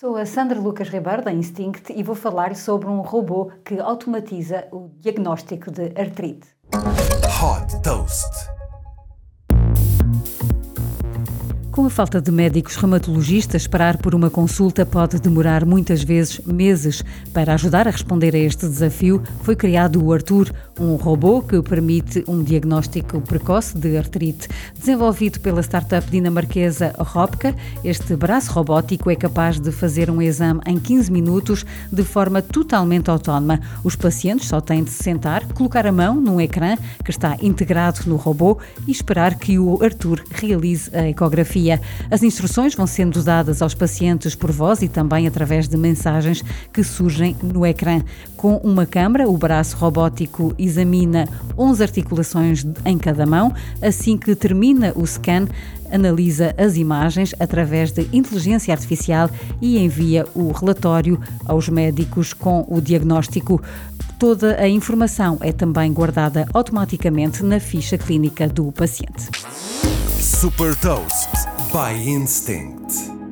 Sou a Sandra Lucas Ribeiro da Instinct e vou falar sobre um robô que automatiza o diagnóstico de artrite. Hot Toast. Com a falta de médicos reumatologistas, esperar por uma consulta pode demorar muitas vezes meses. Para ajudar a responder a este desafio, foi criado o Arthur, um robô que permite um diagnóstico precoce de artrite. Desenvolvido pela startup dinamarquesa Robka, este braço robótico é capaz de fazer um exame em 15 minutos de forma totalmente autónoma. Os pacientes só têm de se sentar, colocar a mão num ecrã que está integrado no robô e esperar que o Arthur realize a ecografia. As instruções vão sendo dadas aos pacientes por voz e também através de mensagens que surgem no ecrã. Com uma câmara, o braço robótico examina 11 articulações em cada mão. Assim que termina o scan, analisa as imagens através de inteligência artificial e envia o relatório aos médicos com o diagnóstico. Toda a informação é também guardada automaticamente na ficha clínica do paciente. Super Toast by Instinct.